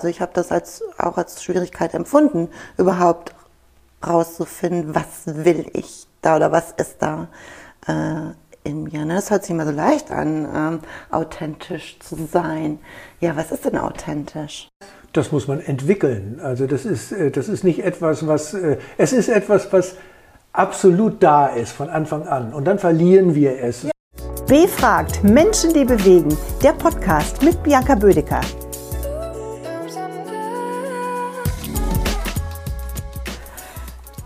Also ich habe das als, auch als Schwierigkeit empfunden, überhaupt rauszufinden, was will ich da oder was ist da äh, in mir. Ne? Das hört sich immer so leicht an, ähm, authentisch zu sein. Ja, was ist denn authentisch? Das muss man entwickeln. Also das ist, äh, das ist nicht etwas, was, äh, es ist etwas, was absolut da ist von Anfang an. Und dann verlieren wir es. B fragt Menschen, die bewegen. Der Podcast mit Bianca Bödecker.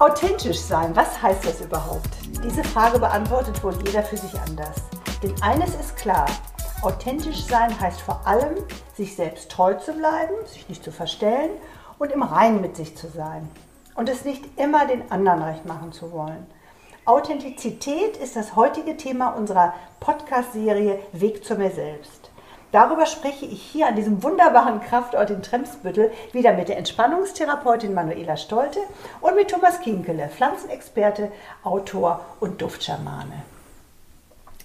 Authentisch sein, was heißt das überhaupt? Diese Frage beantwortet wohl jeder für sich anders. Denn eines ist klar, authentisch sein heißt vor allem, sich selbst treu zu bleiben, sich nicht zu verstellen und im Reinen mit sich zu sein. Und es nicht immer den anderen recht machen zu wollen. Authentizität ist das heutige Thema unserer Podcast-Serie Weg zu mir selbst. Darüber spreche ich hier an diesem wunderbaren Kraftort in Tremsbüttel wieder mit der Entspannungstherapeutin Manuela Stolte und mit Thomas Kinkele, Pflanzenexperte, Autor und Duftschamane.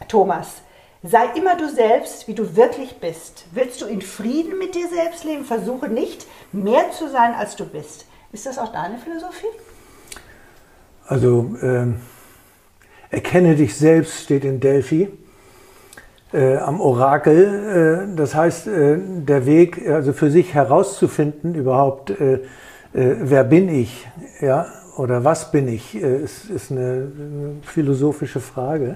Thomas, sei immer du selbst, wie du wirklich bist. Willst du in Frieden mit dir selbst leben? Versuche nicht, mehr zu sein, als du bist. Ist das auch deine Philosophie? Also, äh, erkenne dich selbst steht in Delphi äh, am Orakel. Äh, das heißt, äh, der Weg, also für sich herauszufinden, überhaupt, äh, äh, wer bin ich, ja, oder was bin ich, äh, ist, ist eine, eine, philosophische Frage.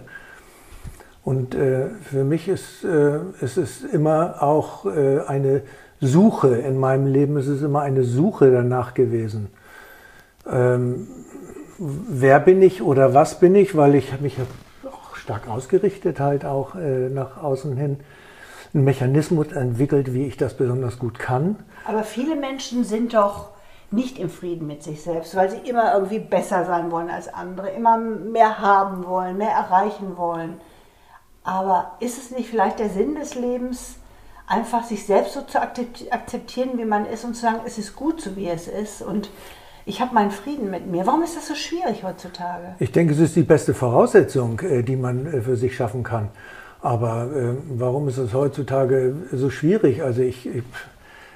Und für mich ist, ist es immer auch eine Suche in meinem Leben, es ist immer eine Suche danach gewesen. Ähm, wer bin ich oder was bin ich, weil ich mich stark ausgerichtet, halt auch äh, nach außen hin einen Mechanismus entwickelt, wie ich das besonders gut kann. Aber viele Menschen sind doch nicht im Frieden mit sich selbst, weil sie immer irgendwie besser sein wollen als andere, immer mehr haben wollen, mehr erreichen wollen. Aber ist es nicht vielleicht der Sinn des Lebens, einfach sich selbst so zu akzeptieren, wie man ist und zu sagen, es ist gut so, wie es ist und ich habe meinen Frieden mit mir. Warum ist das so schwierig heutzutage? Ich denke, es ist die beste Voraussetzung, äh, die man äh, für sich schaffen kann. Aber äh, warum ist es heutzutage so schwierig? Also ich, ich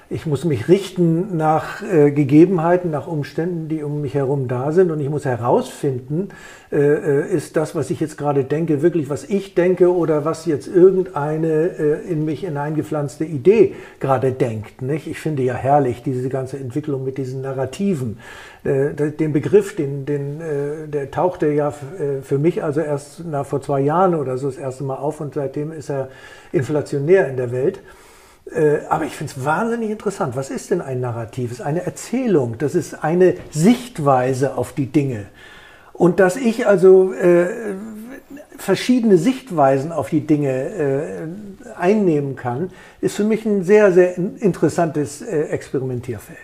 ich muss mich richten nach äh, Gegebenheiten, nach Umständen, die um mich herum da sind. Und ich muss herausfinden, äh, äh, ist das, was ich jetzt gerade denke, wirklich, was ich denke oder was jetzt irgendeine äh, in mich hineingepflanzte Idee gerade denkt. Nicht? Ich finde ja herrlich diese ganze Entwicklung mit diesen Narrativen. Äh, den Begriff, den, den, äh, der tauchte ja für mich also erst nach vor zwei Jahren oder so das erste Mal auf und seitdem ist er inflationär in der Welt. Äh, aber ich finde es wahnsinnig interessant. Was ist denn ein Narrativ? Es ist eine Erzählung. Das ist eine Sichtweise auf die Dinge. Und dass ich also äh, verschiedene Sichtweisen auf die Dinge äh, einnehmen kann, ist für mich ein sehr, sehr interessantes äh, Experimentierfeld.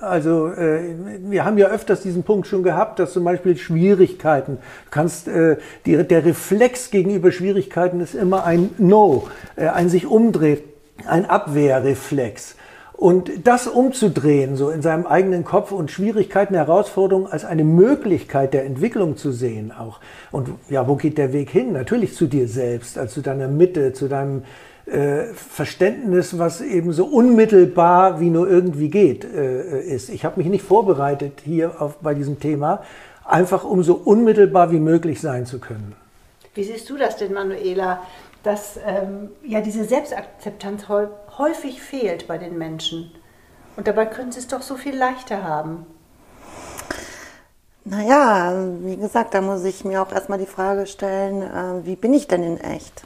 Also äh, wir haben ja öfters diesen Punkt schon gehabt, dass zum Beispiel Schwierigkeiten, du kannst äh, die, der Reflex gegenüber Schwierigkeiten ist immer ein No, äh, ein sich umdreht ein Abwehrreflex. Und das umzudrehen, so in seinem eigenen Kopf und Schwierigkeiten, Herausforderungen als eine Möglichkeit der Entwicklung zu sehen auch. Und ja, wo geht der Weg hin? Natürlich zu dir selbst, also zu deiner Mitte, zu deinem äh, Verständnis, was eben so unmittelbar wie nur irgendwie geht, äh, ist. Ich habe mich nicht vorbereitet hier auf, bei diesem Thema, einfach um so unmittelbar wie möglich sein zu können. Wie siehst du das denn, Manuela? Dass ähm, ja diese Selbstakzeptanz häufig fehlt bei den Menschen. Und dabei können sie es doch so viel leichter haben. Naja, wie gesagt, da muss ich mir auch erstmal die Frage stellen, äh, wie bin ich denn in echt?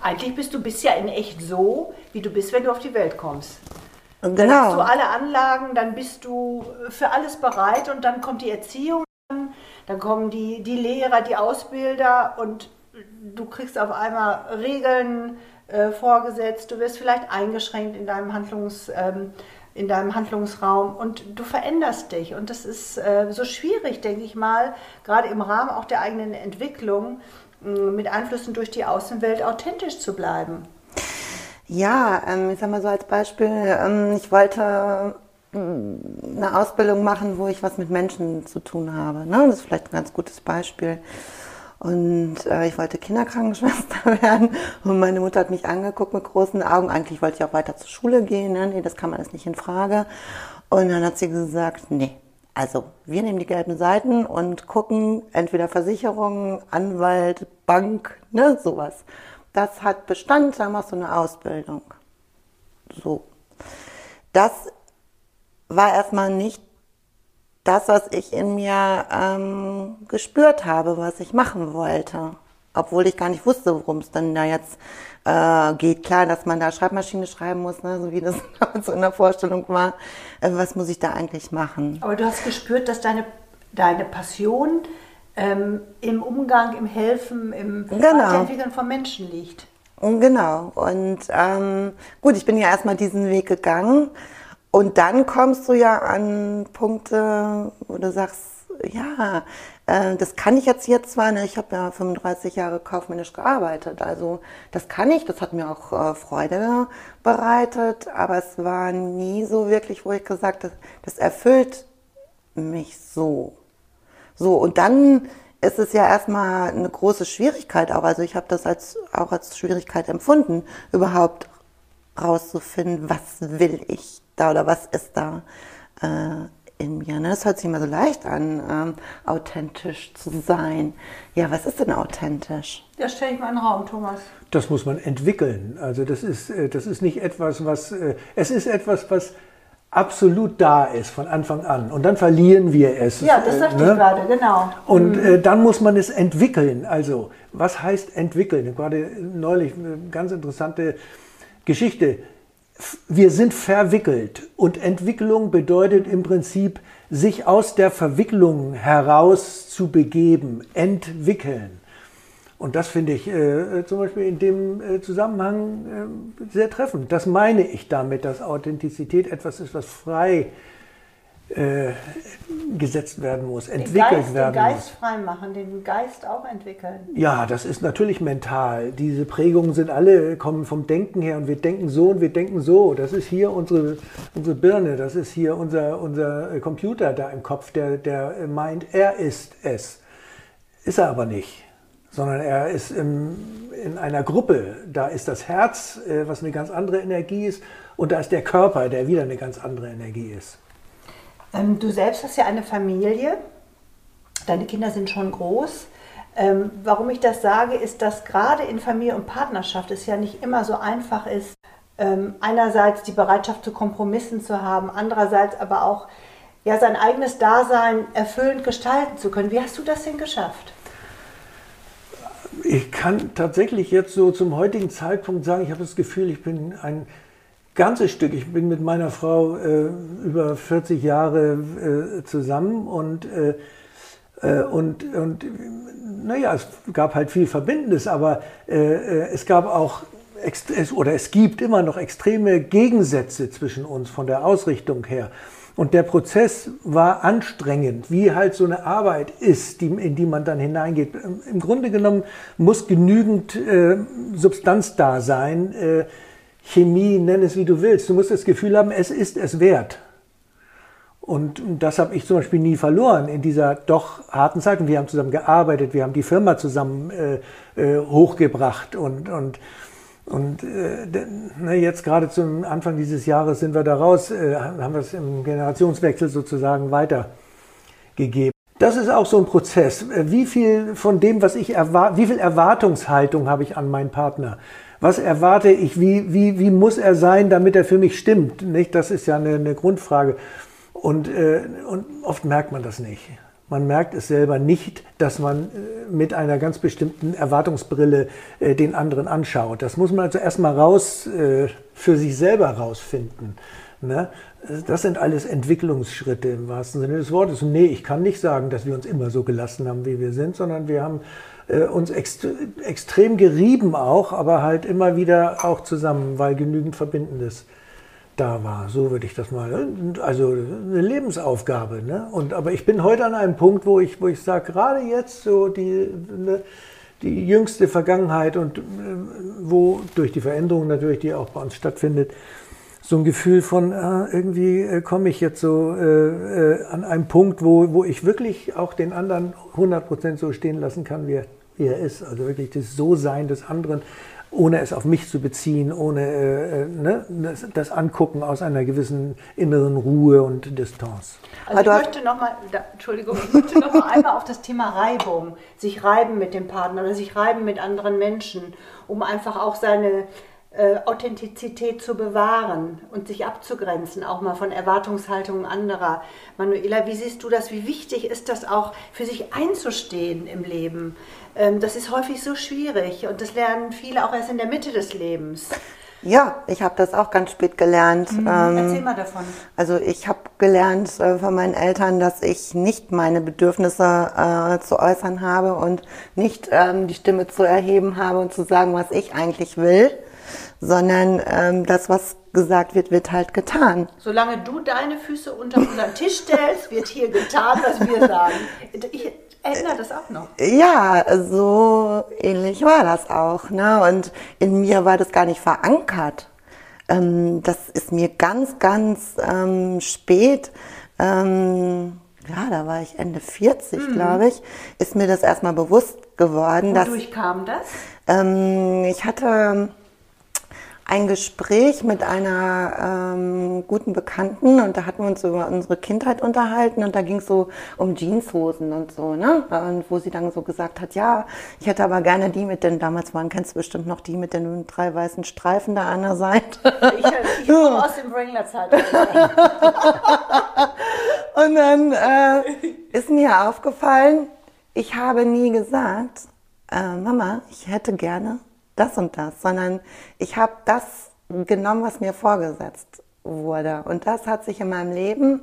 Eigentlich bist du bist ja in echt so, wie du bist, wenn du auf die Welt kommst. Genau. Dann hast du alle Anlagen, dann bist du für alles bereit und dann kommt die Erziehung, dann kommen die, die Lehrer, die Ausbilder und du kriegst auf einmal Regeln äh, vorgesetzt, du wirst vielleicht eingeschränkt in deinem Handlungs... Ähm, in deinem Handlungsraum und du veränderst dich. Und das ist äh, so schwierig, denke ich mal, gerade im Rahmen auch der eigenen Entwicklung, äh, mit Einflüssen durch die Außenwelt authentisch zu bleiben. Ja, ähm, ich sag mal so als Beispiel, ähm, ich wollte ähm, eine Ausbildung machen, wo ich was mit Menschen zu tun habe. Ne? Das ist vielleicht ein ganz gutes Beispiel. Und äh, ich wollte Kinderkrankenschwester werden. Und meine Mutter hat mich angeguckt mit großen Augen. Eigentlich wollte ich auch weiter zur Schule gehen. Ne? Nee, das kann man alles nicht in Frage. Und dann hat sie gesagt, nee, also wir nehmen die gelben Seiten und gucken entweder Versicherung, Anwalt, Bank, ne, sowas. Das hat Bestand, dann machst du eine Ausbildung. So. Das war erstmal nicht das, was ich in mir ähm, gespürt habe, was ich machen wollte. Obwohl ich gar nicht wusste, worum es denn da jetzt äh, geht. Klar, dass man da Schreibmaschine schreiben muss, ne, so wie das so in der Vorstellung war. Äh, was muss ich da eigentlich machen? Aber du hast gespürt, dass deine, deine Passion ähm, im Umgang, im Helfen, im Genau. Weiterentwickeln von Menschen liegt. Und Genau. Und ähm, gut, ich bin ja erstmal diesen Weg gegangen. Und dann kommst du ja an Punkte, wo du sagst, ja, äh, das kann ich jetzt hier zwar, ne, ich habe ja 35 Jahre kaufmännisch gearbeitet, also das kann ich, das hat mir auch äh, Freude bereitet, aber es war nie so wirklich, wo ich gesagt habe, das erfüllt mich so. So, und dann ist es ja erstmal eine große Schwierigkeit auch. Also ich habe das als, auch als Schwierigkeit empfunden, überhaupt rauszufinden, was will ich da oder was ist da äh, in mir. Ne? Das hört sich immer so leicht an, ähm, authentisch zu sein. Ja, was ist denn authentisch? Ja, stell ich mal in den Raum, Thomas. Das muss man entwickeln. Also das ist, äh, das ist nicht etwas, was, äh, es ist etwas, was absolut da ist von Anfang an. Und dann verlieren wir es. Ja, das äh, sagte ne? ich gerade, genau. Und äh, dann muss man es entwickeln. Also, was heißt entwickeln? Gerade neulich eine ganz interessante Geschichte. Wir sind verwickelt und Entwicklung bedeutet im Prinzip, sich aus der Verwicklung heraus zu begeben, entwickeln. Und das finde ich äh, zum Beispiel in dem äh, Zusammenhang äh, sehr treffend. Das meine ich damit, dass Authentizität etwas ist, was frei äh, gesetzt werden muss, Den entwickelt Geist, den werden Geist muss. frei machen, den Geist auch entwickeln. Ja, das ist natürlich mental. Diese Prägungen sind alle, kommen vom Denken her und wir denken so und wir denken so. Das ist hier unsere, unsere Birne, das ist hier unser, unser äh, Computer da im Kopf, der, der meint, er ist es. Ist er aber nicht, sondern er ist im, in einer Gruppe. Da ist das Herz, äh, was eine ganz andere Energie ist, und da ist der Körper, der wieder eine ganz andere Energie ist. Ähm, du selbst hast ja eine Familie. Deine Kinder sind schon groß. Ähm, warum ich das sage, ist, dass gerade in Familie und Partnerschaft es ja nicht immer so einfach ist, ähm, einerseits die Bereitschaft zu Kompromissen zu haben, andererseits aber auch ja, sein eigenes Dasein erfüllend gestalten zu können. Wie hast du das denn geschafft? Ich kann tatsächlich jetzt so zum heutigen Zeitpunkt sagen, ich habe das Gefühl, ich bin ein ganzes Stück, ich bin mit meiner Frau äh, über 40 Jahre äh, zusammen und, äh, äh, und, und naja, es gab halt viel Verbindendes, aber äh, äh, es gab auch oder es gibt immer noch extreme Gegensätze zwischen uns von der Ausrichtung her. Und der Prozess war anstrengend, wie halt so eine Arbeit ist, die, in die man dann hineingeht. Im Grunde genommen muss genügend Substanz da sein, Chemie, nenn es wie du willst. Du musst das Gefühl haben, es ist es wert. Und das habe ich zum Beispiel nie verloren in dieser doch harten Zeit. Und wir haben zusammen gearbeitet, wir haben die Firma zusammen äh, äh, hochgebracht und, und, und äh, ne, jetzt gerade zum Anfang dieses Jahres sind wir da raus, äh, haben wir es im Generationswechsel sozusagen weitergegeben. Das ist auch so ein Prozess. Äh, Wie viel von dem, was ich erwarte, wie viel Erwartungshaltung habe ich an meinen Partner? Was erwarte ich? Wie, wie, wie muss er sein, damit er für mich stimmt? Nicht? Das ist ja eine, eine Grundfrage. Und, äh, und oft merkt man das nicht. Man merkt es selber nicht, dass man äh, mit einer ganz bestimmten Erwartungsbrille äh, den anderen anschaut. Das muss man also erstmal raus, äh, für sich selber rausfinden. Ne? Das sind alles Entwicklungsschritte im wahrsten Sinne des Wortes. Und nee, ich kann nicht sagen, dass wir uns immer so gelassen haben, wie wir sind, sondern wir haben äh, uns ext extrem gerieben auch, aber halt immer wieder auch zusammen, weil genügend Verbindendes da war. So würde ich das mal. Also eine Lebensaufgabe. Ne? Und, aber ich bin heute an einem Punkt, wo ich, wo ich sage, gerade jetzt so die, ne, die jüngste Vergangenheit und äh, wo durch die Veränderung natürlich, die auch bei uns stattfindet, so ein Gefühl von, ah, irgendwie äh, komme ich jetzt so äh, äh, an einem Punkt, wo, wo ich wirklich auch den anderen 100% so stehen lassen kann, wie er wie er ist. Also wirklich das So-Sein des anderen, ohne es auf mich zu beziehen, ohne äh, äh ne, das, das, Angucken aus einer gewissen inneren Ruhe und Distanz. Also ich möchte noch mal, da, Entschuldigung, ich möchte noch mal einmal auf das Thema Reibung, sich reiben mit dem Partner oder sich reiben mit anderen Menschen, um einfach auch seine Authentizität zu bewahren und sich abzugrenzen, auch mal von Erwartungshaltungen anderer. Manuela, wie siehst du das? Wie wichtig ist das auch, für sich einzustehen im Leben? Ähm, das ist häufig so schwierig und das lernen viele auch erst in der Mitte des Lebens. Ja, ich habe das auch ganz spät gelernt. Mhm, ähm, erzähl mal davon. Also ich habe gelernt äh, von meinen Eltern, dass ich nicht meine Bedürfnisse äh, zu äußern habe und nicht ähm, die Stimme zu erheben habe und zu sagen, was ich eigentlich will sondern ähm, das, was gesagt wird, wird halt getan. Solange du deine Füße unter unseren Tisch stellst, wird hier getan, was wir sagen. Ich erinnere das auch noch. Ja, so ähnlich war das auch. Ne? Und in mir war das gar nicht verankert. Ähm, das ist mir ganz, ganz ähm, spät, ähm, ja, da war ich Ende 40, mhm. glaube ich, ist mir das erstmal bewusst geworden. Wodurch dass, kam das? Ähm, ich hatte ein Gespräch mit einer ähm, guten Bekannten und da hatten wir uns über unsere Kindheit unterhalten und da ging es so um Jeanshosen und so, ne? Und wo sie dann so gesagt hat, ja, ich hätte aber gerne die mit den, damals waren, kennst du bestimmt noch die mit den drei weißen Streifen da an der Seite. Ich, ich komme aus dem Wrangler-Zeit. und dann äh, ist mir aufgefallen, ich habe nie gesagt, äh, Mama, ich hätte gerne das und das, sondern ich habe das genommen, was mir vorgesetzt wurde. Und das hat sich in meinem Leben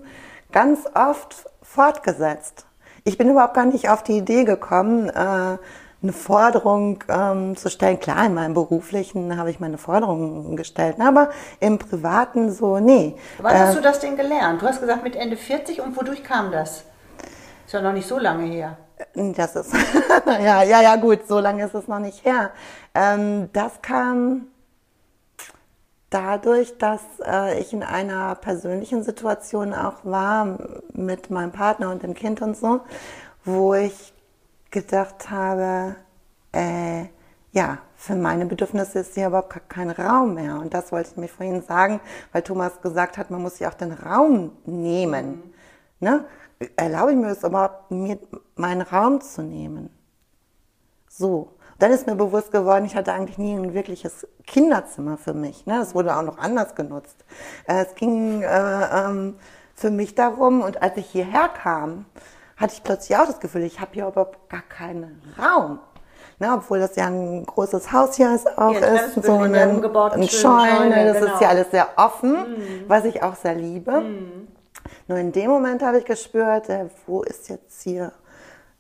ganz oft fortgesetzt. Ich bin überhaupt gar nicht auf die Idee gekommen, äh, eine Forderung ähm, zu stellen. Klar, in meinem beruflichen habe ich meine Forderungen gestellt, aber im privaten so, nee. Wann äh, hast du das denn gelernt? Du hast gesagt mit Ende 40 und wodurch kam das? Ist ja noch nicht so lange her. Das ist, ja, ja, ja, gut, so lange ist es noch nicht her. Ähm, das kam dadurch, dass äh, ich in einer persönlichen Situation auch war mit meinem Partner und dem Kind und so, wo ich gedacht habe, äh, ja, für meine Bedürfnisse ist hier überhaupt kein Raum mehr. Und das wollte ich mir vorhin sagen, weil Thomas gesagt hat, man muss sich auch den Raum nehmen. Mhm. Ne? erlaube ich mir es überhaupt, mir meinen Raum zu nehmen. So. Dann ist mir bewusst geworden, ich hatte eigentlich nie ein wirkliches Kinderzimmer für mich. Ne? Das wurde auch noch anders genutzt. Äh, es ging äh, ähm, für mich darum, und als ich hierher kam, hatte ich plötzlich auch das Gefühl, ich habe hier überhaupt gar keinen Raum. Ne, obwohl das ja ein großes Haus hier ist, auch ja, ist, so ein, ein Scheune, Scheune, das genau. ist ja alles sehr offen, mhm. was ich auch sehr liebe. Mhm. Nur in dem Moment habe ich gespürt, äh, wo ist jetzt hier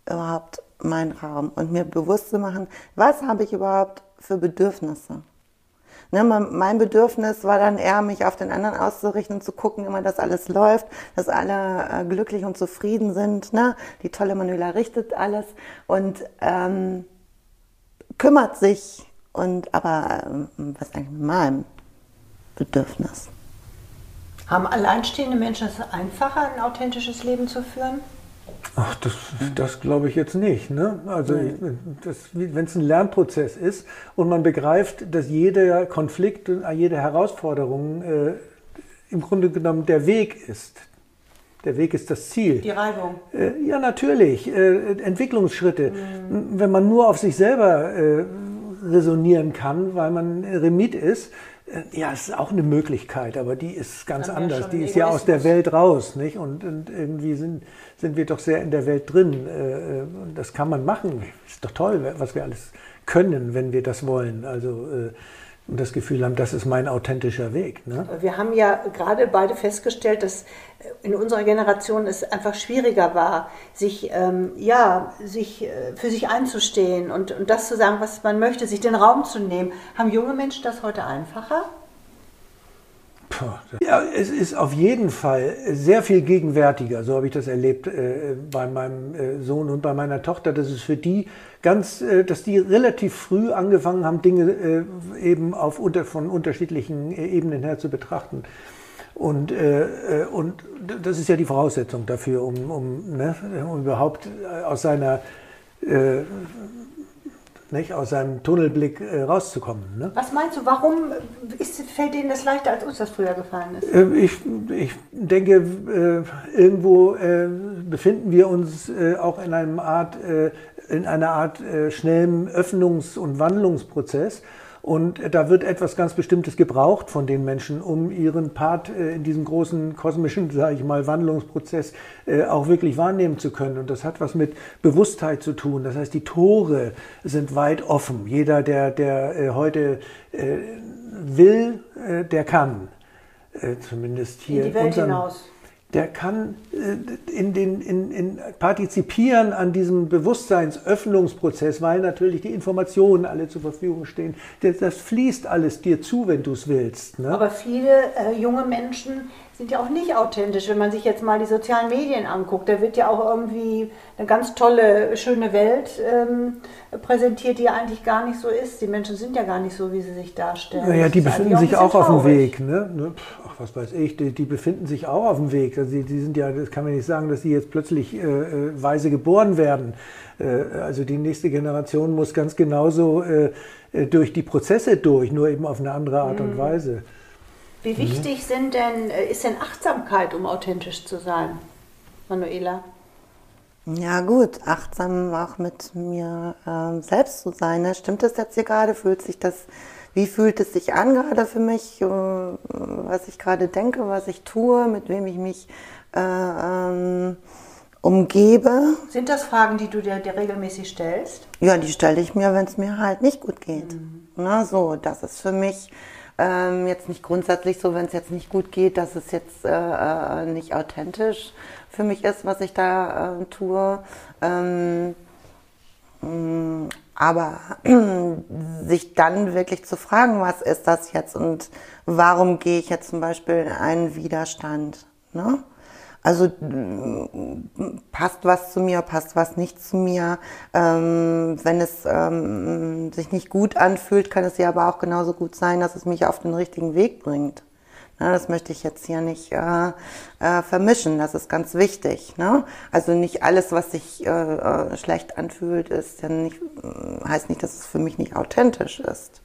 überhaupt mein Raum? Und mir bewusst zu machen, was habe ich überhaupt für Bedürfnisse? Ne, mein Bedürfnis war dann eher, mich auf den anderen auszurichten und zu gucken, immer, dass alles läuft, dass alle äh, glücklich und zufrieden sind. Ne? Die tolle Manuela richtet alles und ähm, kümmert sich. Und aber ähm, was eigentlich mit meinem Bedürfnis? Haben alleinstehende Menschen es einfacher, ein authentisches Leben zu führen? Ach, das, das glaube ich jetzt nicht. Ne? Also wenn es ein Lernprozess ist und man begreift, dass jeder Konflikt, jede Herausforderung äh, im Grunde genommen der Weg ist. Der Weg ist das Ziel. Die Reibung. Äh, ja, natürlich. Äh, Entwicklungsschritte. Mhm. Wenn man nur auf sich selber äh, resonieren kann, weil man Remit ist, ja, es ist auch eine Möglichkeit, aber die ist ganz Dann anders. Die ist ja aus der Welt raus, nicht? Und, und, irgendwie sind, sind wir doch sehr in der Welt drin. Äh, äh, und das kann man machen. Ist doch toll, was wir alles können, wenn wir das wollen. Also und das Gefühl haben, das ist mein authentischer Weg. Ne? Wir haben ja gerade beide festgestellt, dass in unserer Generation es einfach schwieriger war, sich, ähm, ja, sich äh, für sich einzustehen und, und das zu sagen, was man möchte, sich den Raum zu nehmen. Haben junge Menschen das heute einfacher? Ja, es ist auf jeden Fall sehr viel gegenwärtiger, so habe ich das erlebt äh, bei meinem äh, Sohn und bei meiner Tochter, dass es für die ganz, äh, dass die relativ früh angefangen haben, Dinge äh, eben auf unter, von unterschiedlichen äh, Ebenen her zu betrachten. Und, äh, und das ist ja die Voraussetzung dafür, um, um, ne, um überhaupt aus seiner nicht, aus seinem Tunnelblick äh, rauszukommen. Ne? Was meinst du, warum ist, fällt denen das leichter, als uns das früher gefallen ist? Äh, ich, ich denke, äh, irgendwo äh, befinden wir uns äh, auch in, einem Art, äh, in einer Art schnellen Öffnungs- und Wandlungsprozess. Und da wird etwas ganz Bestimmtes gebraucht von den Menschen, um ihren Part äh, in diesem großen kosmischen, sage ich mal, Wandlungsprozess äh, auch wirklich wahrnehmen zu können. Und das hat was mit Bewusstheit zu tun. Das heißt, die Tore sind weit offen. Jeder, der, der äh, heute will, der kann. Zumindest hier in die Welt unseren, hinaus der kann äh, in den, in, in partizipieren an diesem Bewusstseinsöffnungsprozess, weil natürlich die Informationen alle zur Verfügung stehen. Das fließt alles dir zu, wenn du es willst. Ne? Aber viele äh, junge Menschen sind ja auch nicht authentisch. Wenn man sich jetzt mal die sozialen Medien anguckt, da wird ja auch irgendwie eine ganz tolle, schöne Welt ähm, präsentiert, die ja eigentlich gar nicht so ist. Die Menschen sind ja gar nicht so, wie sie sich darstellen. Naja, die befinden sich auch auf dem Weg. Ne? Ach, was weiß ich, die, die, befinden sich auch auf dem Weg. Also die, die, sind ja, das kann man nicht sagen, dass die jetzt plötzlich äh, äh, weise geboren werden. Äh, also die nächste Generation muss ganz genauso äh, äh, durch die Prozesse durch, nur eben auf eine andere Art mhm. und Weise. Wie wichtig sind denn, äh, ist denn Achtsamkeit, um authentisch zu sein, Manuela? Ja gut, achtsam auch mit mir ähm, selbst zu sein. Ne? Stimmt das jetzt hier gerade? Fühlt sich das, wie fühlt es sich an gerade für mich, äh, was ich gerade denke, was ich tue, mit wem ich mich äh, ähm, umgebe? Sind das Fragen, die du dir, dir regelmäßig stellst? Ja, die stelle ich mir, wenn es mir halt nicht gut geht. Mhm. Na, so, das ist für mich ähm, jetzt nicht grundsätzlich so, wenn es jetzt nicht gut geht, dass es jetzt äh, äh, nicht authentisch für mich ist, was ich da äh, tue. Ähm, mm, aber sich dann wirklich zu fragen, was ist das jetzt und warum gehe ich jetzt zum Beispiel in einen Widerstand? Ne? Also passt was zu mir, passt was nicht zu mir. Ähm, wenn es ähm, sich nicht gut anfühlt, kann es ja aber auch genauso gut sein, dass es mich auf den richtigen Weg bringt. Na, das möchte ich jetzt hier nicht äh, äh, vermischen. Das ist ganz wichtig. Ne? Also nicht alles, was sich äh, äh schlecht anfühlt, ist ja nicht, heißt nicht, dass es für mich nicht authentisch ist.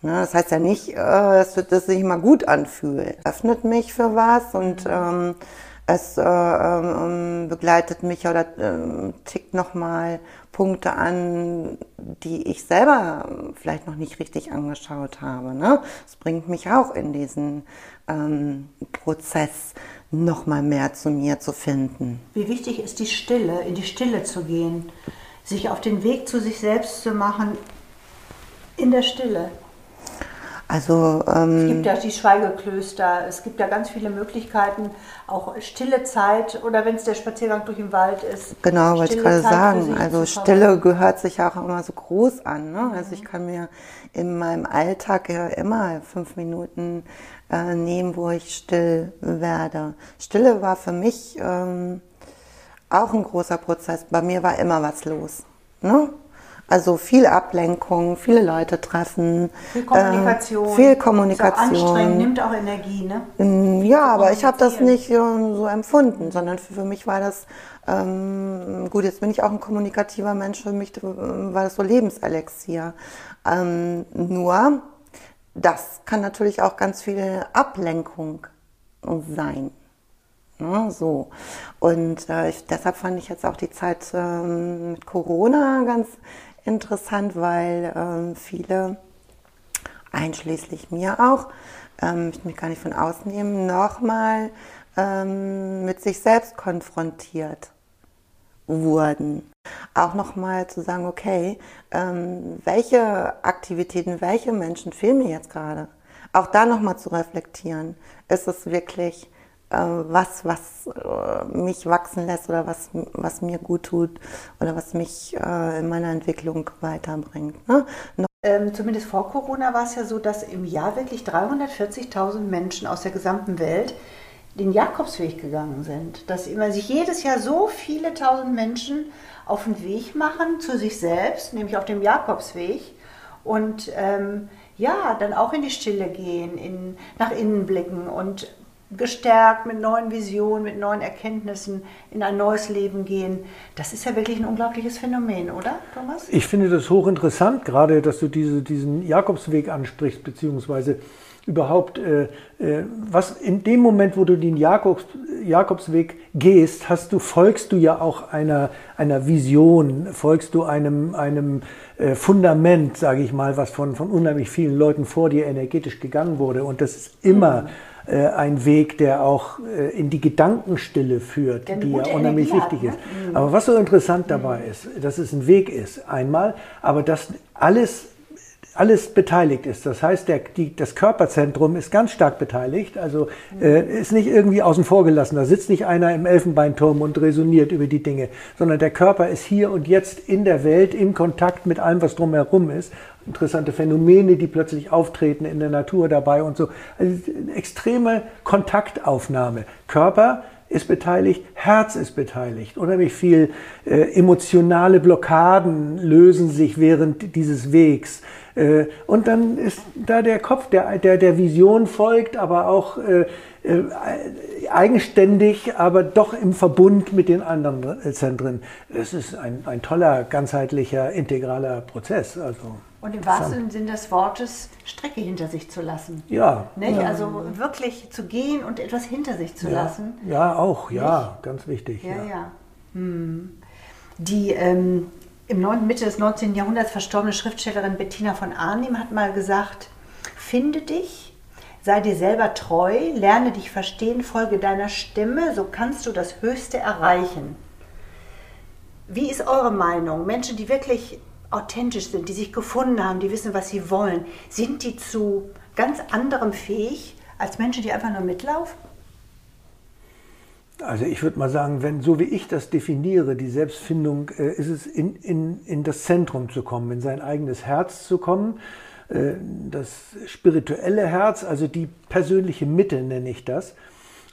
Ne? Das heißt ja nicht, äh, dass es sich immer gut anfühlt. Öffnet mich für was und ähm, es äh, ähm, begleitet mich oder äh, tickt nochmal Punkte an, die ich selber vielleicht noch nicht richtig angeschaut habe. Ne? Es bringt mich auch in diesen ähm, Prozess, nochmal mehr zu mir zu finden. Wie wichtig ist die Stille, in die Stille zu gehen, sich auf den Weg zu sich selbst zu machen, in der Stille. Also, ähm, es gibt ja die Schweigeklöster, es gibt ja ganz viele Möglichkeiten, auch stille Zeit oder wenn es der Spaziergang durch den Wald ist. Genau, wollte ich gerade sagen. Also Stille gehört sich auch immer so groß an. Ne? Also ich kann mir in meinem Alltag ja immer fünf Minuten äh, nehmen, wo ich still werde. Stille war für mich ähm, auch ein großer Prozess. Bei mir war immer was los. Ne? Also viel Ablenkung, viele Leute treffen. Viel Kommunikation. Äh, viel Kommunikation. Ist auch anstrengend, nimmt auch Energie, ne? Mm, ja, aber ich habe das nicht so, so empfunden, sondern für, für mich war das, ähm, gut, jetzt bin ich auch ein kommunikativer Mensch, für mich war das so Lebenselixier. Ähm, nur, das kann natürlich auch ganz viel Ablenkung sein. Ne, so. Und äh, ich, deshalb fand ich jetzt auch die Zeit ähm, mit Corona ganz interessant, weil ähm, viele, einschließlich mir auch, ähm, ich mich gar nicht von außen nehmen, nochmal ähm, mit sich selbst konfrontiert wurden. Auch nochmal zu sagen, okay, ähm, welche Aktivitäten, welche Menschen fehlen mir jetzt gerade? Auch da nochmal zu reflektieren. Ist es wirklich was, was äh, mich wachsen lässt oder was, was mir gut tut oder was mich äh, in meiner Entwicklung weiterbringt. Ne? Ähm, zumindest vor Corona war es ja so, dass im Jahr wirklich 340.000 Menschen aus der gesamten Welt den Jakobsweg gegangen sind. Dass immer sich jedes Jahr so viele tausend Menschen auf den Weg machen zu sich selbst, nämlich auf dem Jakobsweg. Und ähm, ja, dann auch in die Stille gehen, in, nach innen blicken und gestärkt, mit neuen Visionen, mit neuen Erkenntnissen in ein neues Leben gehen. Das ist ja wirklich ein unglaubliches Phänomen, oder, Thomas? Ich finde das hochinteressant, gerade dass du diese, diesen Jakobsweg ansprichst, beziehungsweise überhaupt, äh, äh, was in dem Moment, wo du den Jakobs, Jakobsweg gehst, hast du, folgst du ja auch einer, einer Vision, folgst du einem, einem äh, Fundament, sage ich mal, was von, von unheimlich vielen Leuten vor dir energetisch gegangen wurde. Und das ist immer mhm äh, ein Weg, der auch äh, in die Gedankenstille führt, die ja unheimlich Energie wichtig hat, ne? ist. Mhm. Aber was so interessant dabei mhm. ist, dass es ein Weg ist, einmal, aber dass alles alles beteiligt ist. Das heißt, der, die, das Körperzentrum ist ganz stark beteiligt, also äh, ist nicht irgendwie außen vor gelassen. Da sitzt nicht einer im Elfenbeinturm und resoniert über die Dinge, sondern der Körper ist hier und jetzt in der Welt, im Kontakt mit allem, was drumherum ist interessante Phänomene, die plötzlich auftreten in der Natur dabei und so. Also extreme Kontaktaufnahme. Körper ist beteiligt, Herz ist beteiligt. Unheimlich viel äh, emotionale Blockaden lösen sich während dieses Wegs. Äh, und dann ist da der Kopf, der der, der Vision folgt, aber auch äh, äh, eigenständig, aber doch im Verbund mit den anderen Zentren. Es ist ein, ein toller, ganzheitlicher, integraler Prozess. Also. Und im wahrsten Sinne des Wortes Strecke hinter sich zu lassen. Ja. Nicht? Ja. Also wirklich zu gehen und etwas hinter sich zu ja. lassen. Ja, auch, Nicht? ja, ganz wichtig. Ja, ja. ja. Hm. Die ähm, im 9, Mitte des 19. Jahrhunderts verstorbene Schriftstellerin Bettina von Arnim hat mal gesagt, finde dich, sei dir selber treu, lerne dich verstehen, folge deiner Stimme, so kannst du das Höchste erreichen. Wie ist eure Meinung? Menschen, die wirklich authentisch sind, die sich gefunden haben, die wissen, was sie wollen, sind die zu ganz anderem fähig als Menschen, die einfach nur mitlaufen? Also ich würde mal sagen, wenn so wie ich das definiere, die Selbstfindung, äh, ist es in, in, in das Zentrum zu kommen, in sein eigenes Herz zu kommen, äh, das spirituelle Herz, also die persönliche Mitte nenne ich das.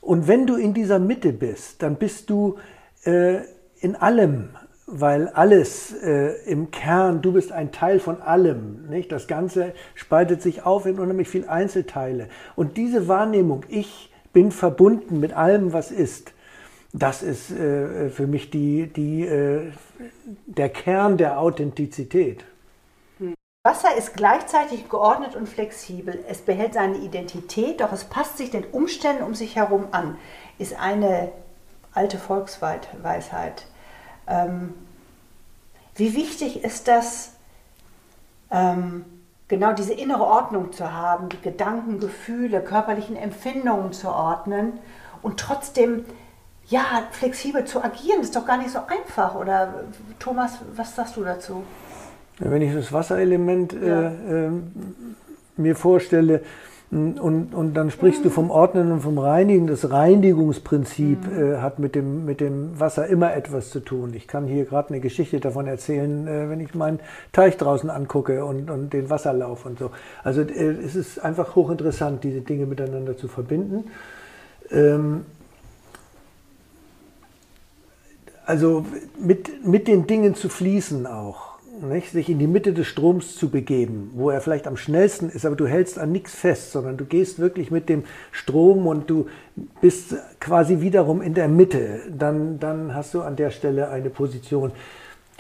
Und wenn du in dieser Mitte bist, dann bist du äh, in allem weil alles äh, im Kern, du bist ein Teil von allem. Nicht? Das Ganze spaltet sich auf in unheimlich viele Einzelteile. Und diese Wahrnehmung, ich bin verbunden mit allem, was ist, das ist äh, für mich die, die, äh, der Kern der Authentizität. Wasser ist gleichzeitig geordnet und flexibel. Es behält seine Identität, doch es passt sich den Umständen um sich herum an, ist eine alte Volksweisheit. Ähm, wie wichtig ist das, ähm, genau diese innere Ordnung zu haben, die Gedanken, Gefühle, körperlichen Empfindungen zu ordnen und trotzdem ja, flexibel zu agieren, das ist doch gar nicht so einfach. Oder Thomas, was sagst du dazu? Wenn ich das Wasserelement ja. äh, äh, mir vorstelle, und, und dann sprichst du vom Ordnen und vom Reinigen. Das Reinigungsprinzip mhm. äh, hat mit dem, mit dem Wasser immer etwas zu tun. Ich kann hier gerade eine Geschichte davon erzählen, äh, wenn ich meinen Teich draußen angucke und, und den Wasserlauf und so. Also äh, es ist einfach hochinteressant, diese Dinge miteinander zu verbinden. Ähm, also mit, mit den Dingen zu fließen auch nicht, sich in die Mitte des Stroms zu begeben, wo er vielleicht am schnellsten ist, aber du hältst an nichts fest, sondern du gehst wirklich mit dem Strom und du bist quasi wiederum in der Mitte. Dann, dann hast du an der Stelle eine Position,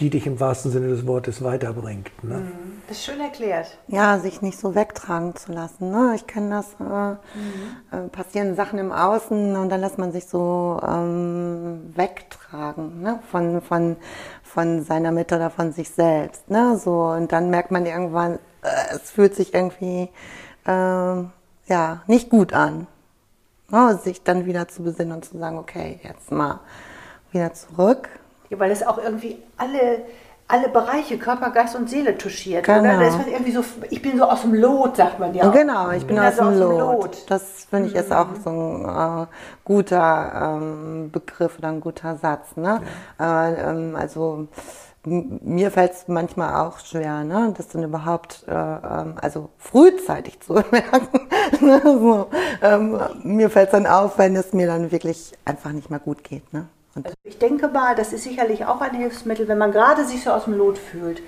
die dich im wahrsten Sinne des Wortes weiterbringt. Ne? Mhm. Das ist schön erklärt. Ja, sich nicht so wegtragen zu lassen. Ne? Ich kenne das, äh, mhm. äh, passieren Sachen im Außen und dann lässt man sich so ähm, wegtragen ne? von, von, von seiner Mitte oder von sich selbst. Ne? So, und dann merkt man irgendwann, äh, es fühlt sich irgendwie äh, ja, nicht gut an. Ne? Sich dann wieder zu besinnen und zu sagen, okay, jetzt mal wieder zurück ja, weil es auch irgendwie alle, alle Bereiche, Körper, Geist und Seele touchiert. Genau. Oder? Das ist irgendwie so, ich bin so aus dem Lot, sagt man ja. Genau, ich bin, bin aus, dem, Lot. Lot. Das finde ich mhm. ist auch so ein äh, guter ähm, Begriff oder ein guter Satz. Ne? Ja. Äh, ähm, also mir fällt es manchmal auch schwer, ne, das dann überhaupt, äh, ähm, also frühzeitig zu merken. Ne, so, ähm, mir fällt es dann auf, wenn es mir dann wirklich einfach nicht mehr gut geht. Ne? Also ich denke mal, das ist sicherlich auch ein Hilfsmittel, wenn man gerade sich so aus dem Lot fühlt,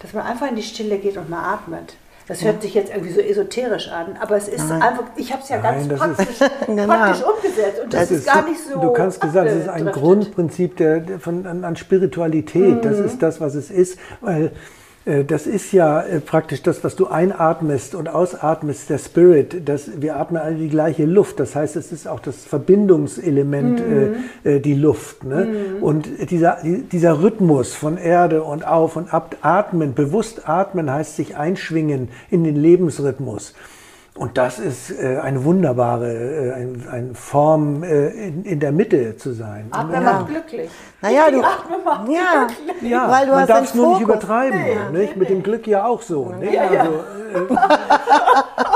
dass man einfach in die Stille geht und mal atmet. Das hört sich jetzt irgendwie so esoterisch an, aber es ist Nein. einfach, ich habe es ja Nein, ganz das ist- praktisch, Genau. praktisch umgesetzt und das, ist gar nicht so. Du kannst gesagt, es ist ein. Grundprinzip der, von, an, an Spiritualität. Das ist das, was es ist, weil das ist ja äh, praktisch das, was du einatmest und ausatmest, der Spirit. Das, wir atmen alle die gleiche Luft. Das heißt, es ist auch das Verbindungselement, äh, äh, die Luft. Ne? Und dieser, die- dieser Rhythmus von Erde und auf und ab, atmen, bewusst atmen heißt sich einschwingen in den Lebensrhythmus. Und das ist äh, eine wunderbare äh, ein, eine Form, äh, in, in der Mitte zu sein. Atmen Ja. macht glücklich. Naja, du, macht ja, glücklich. Ja, weil du man hast darf es nur nicht übertreiben. Nee, nicht? Mit dem Glück ja auch so. Ja, ja. Also, äh,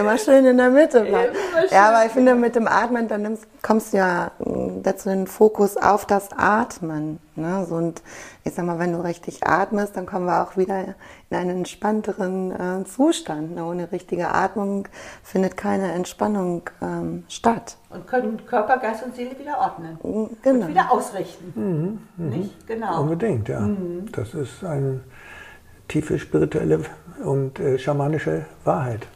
Immer schön in der Mitte bleiben. Ja, aber ich finde, mit dem Atmen, dann nimmst, kommst du ja mh, dazu den Fokus auf das Atmen. Ne? So, und ich sag mal, wenn du richtig atmest, dann kommen wir auch wieder in einen entspannteren äh, Zustand. Ne? Ohne richtige Atmung findet keine Entspannung ähm, statt. Und können Körper, Geist und Seele wieder ordnen. Genau. Und wieder ausrichten. Nicht? Genau. unbedingt, ja. Das ist eine tiefe spirituelle und äh, schamanische Wahrheit.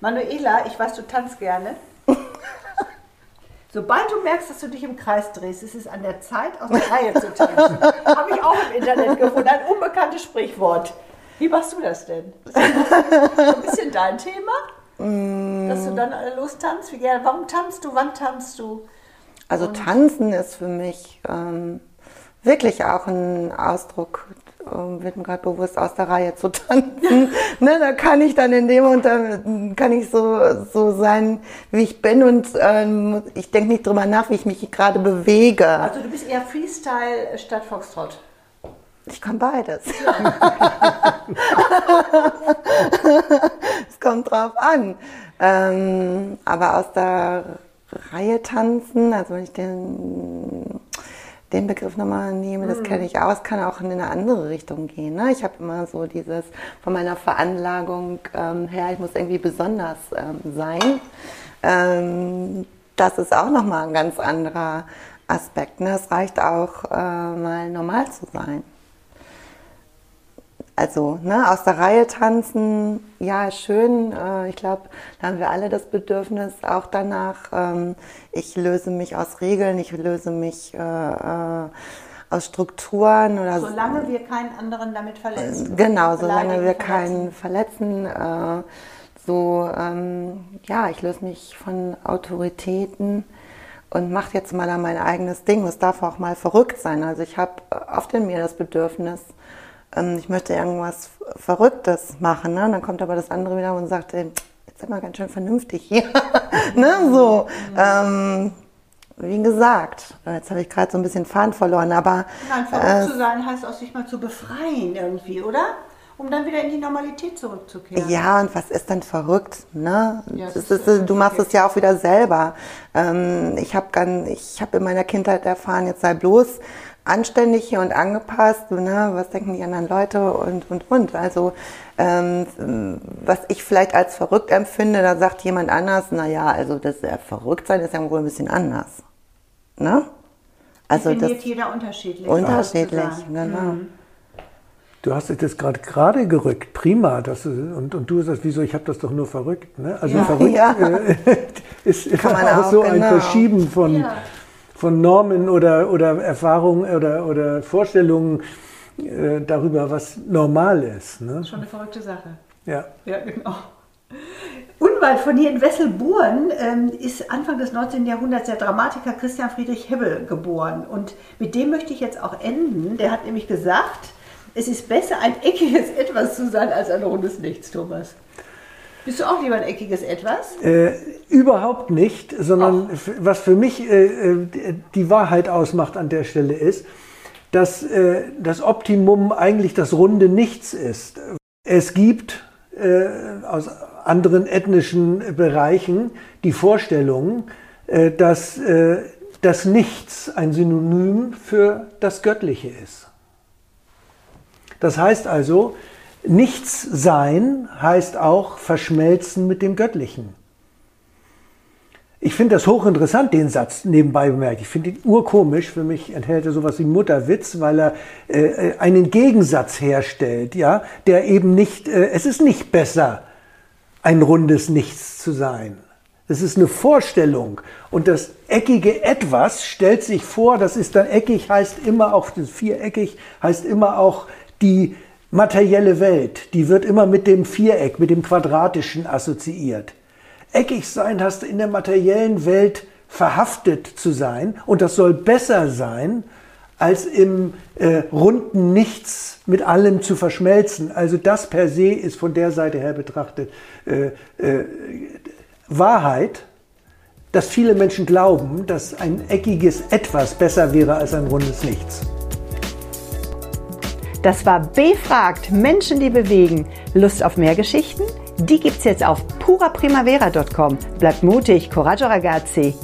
Manuela, ich weiß, du tanzt gerne. Sobald du merkst, dass du dich im Kreis drehst, ist es an der Zeit, aus der Reihe zu tanzen. Habe ich auch im Internet gefunden, ein unbekanntes Sprichwort. Wie machst du das denn? Ist das so ein bisschen dein Thema? Dass du dann alle lostanzt? Wie gerne? Warum tanzt du? Wann tanzt du? Also Tanzen ist für mich ähm, wirklich auch ein Ausdruck, ähm, wird mir gerade bewusst, aus der Reihe zu tanzen. ne, da kann ich dann in dem und da kann ich so, so sein, wie ich bin und ähm, ich denke nicht drüber nach, wie ich mich gerade bewege. Also du bist eher Freestyle statt Foxtrot. Ich kann beides. es kommt drauf an. Ähm, aber aus der Reihe tanzen, also wenn ich den, den Begriff nochmal nehme, das kenne ich aus, kann auch in eine andere Richtung gehen. Ne? Ich habe immer so dieses von meiner Veranlagung ähm, her, ich muss irgendwie besonders ähm, sein. Ähm, das ist auch nochmal ein ganz anderer Aspekt. Ne? Es reicht auch, äh, mal normal zu sein. Also ne, aus der Reihe tanzen, ja, schön. Äh, ich glaube, da haben wir alle das Bedürfnis auch danach. Ähm, ich löse mich aus Regeln, ich löse mich äh, äh, aus Strukturen oder Solange wir keinen anderen damit verletzen. Genau, solange wir keinen verletzen. Äh, so, ähm, ja, ich löse mich von Autoritäten und mache jetzt mal mein eigenes Ding. Es darf auch mal verrückt sein. Also ich habe oft in mir das Bedürfnis, ähm, ich möchte irgendwas Verrücktes machen. Ne? Und dann kommt aber das andere wieder und sagt, ey, jetzt sind wir ganz schön vernünftig hier. ne? So, ähm, wie gesagt, jetzt habe ich gerade so ein bisschen Faden verloren, aber Nein, äh, verrückt zu sein heißt auch, sich mal zu befreien irgendwie, oder? Um dann wieder in die Normalität zurückzukehren. Ja, und was ist denn verrückt? Ne? Ja, ist, ist du machst okay. es ja auch wieder selber. Ähm, ich habe ich hab in meiner Kindheit erfahren, jetzt sei bloß anständig hier und angepasst. Ne? Was denken die anderen Leute und und und. Also ähm, was ich vielleicht als verrückt empfinde, da sagt jemand anders, na ja, also das äh, verrückt sein ist ja wohl ein bisschen anders. Ne? Also das Definiert jeder unterschiedlich. unterschiedlich, genau. Du hast es jetzt gerade gerade gerückt, prima. Das ist, und, und du sagst, wieso, ich habe das doch nur verrückt. Ne? Also Ja. verrückt Ja. äh, ist Kann man auch auch, so ein genau. Verschieben von, Ja. Von Normen oder, oder Erfahrungen oder, oder Vorstellungen äh, darüber, was normal ist. Ne? Schon eine verrückte Sache. Ja. Ja, genau. Unweit von hier in Wesselburen ähm, ist Anfang des 19. Jahrhunderts der Dramatiker Christian Friedrich Hebbel geboren. Und mit dem möchte ich jetzt auch enden. Der hat nämlich gesagt, es ist besser, ein eckiges Etwas zu sein, als ein rundes Nichts, Thomas. Bist du auch lieber ein eckiges Etwas? Äh, überhaupt nicht, sondern was für mich äh, äh, die Wahrheit ausmacht an der Stelle ist, dass äh, das Optimum eigentlich das runde Nichts ist. Es gibt äh, aus anderen ethnischen Bereichen die Vorstellung, äh, dass das Nichts ein Synonym für das Göttliche ist. Das heißt also, nichts sein heißt auch verschmelzen mit dem Göttlichen. Ich finde das hochinteressant, den Satz nebenbei bemerkt. Ich finde ihn urkomisch. Für mich enthält er sowas wie Mutterwitz, weil er äh, einen Gegensatz herstellt, ja, der eben nicht, äh, es ist nicht besser, ein rundes Nichts zu sein. Es ist eine Vorstellung. Und das eckige Etwas stellt sich vor, das ist dann eckig, heißt immer auch, das viereckig heißt immer auch die materielle Welt. Die wird immer mit dem Viereck, mit dem Quadratischen assoziiert. Eckig sein heißt in der materiellen Welt verhaftet zu sein und das soll besser sein, als im äh, runden Nichts mit allem zu verschmelzen. Also das per se ist von der Seite her betrachtet äh, äh, Wahrheit, dass viele Menschen glauben, dass ein eckiges Etwas besser wäre als ein rundes Nichts. Das war Befragt Menschen, die bewegen. Lust auf mehr Geschichten? Die gibt's jetzt auf puraprimavera.com. Bleibt mutig, coraggio ragazzi.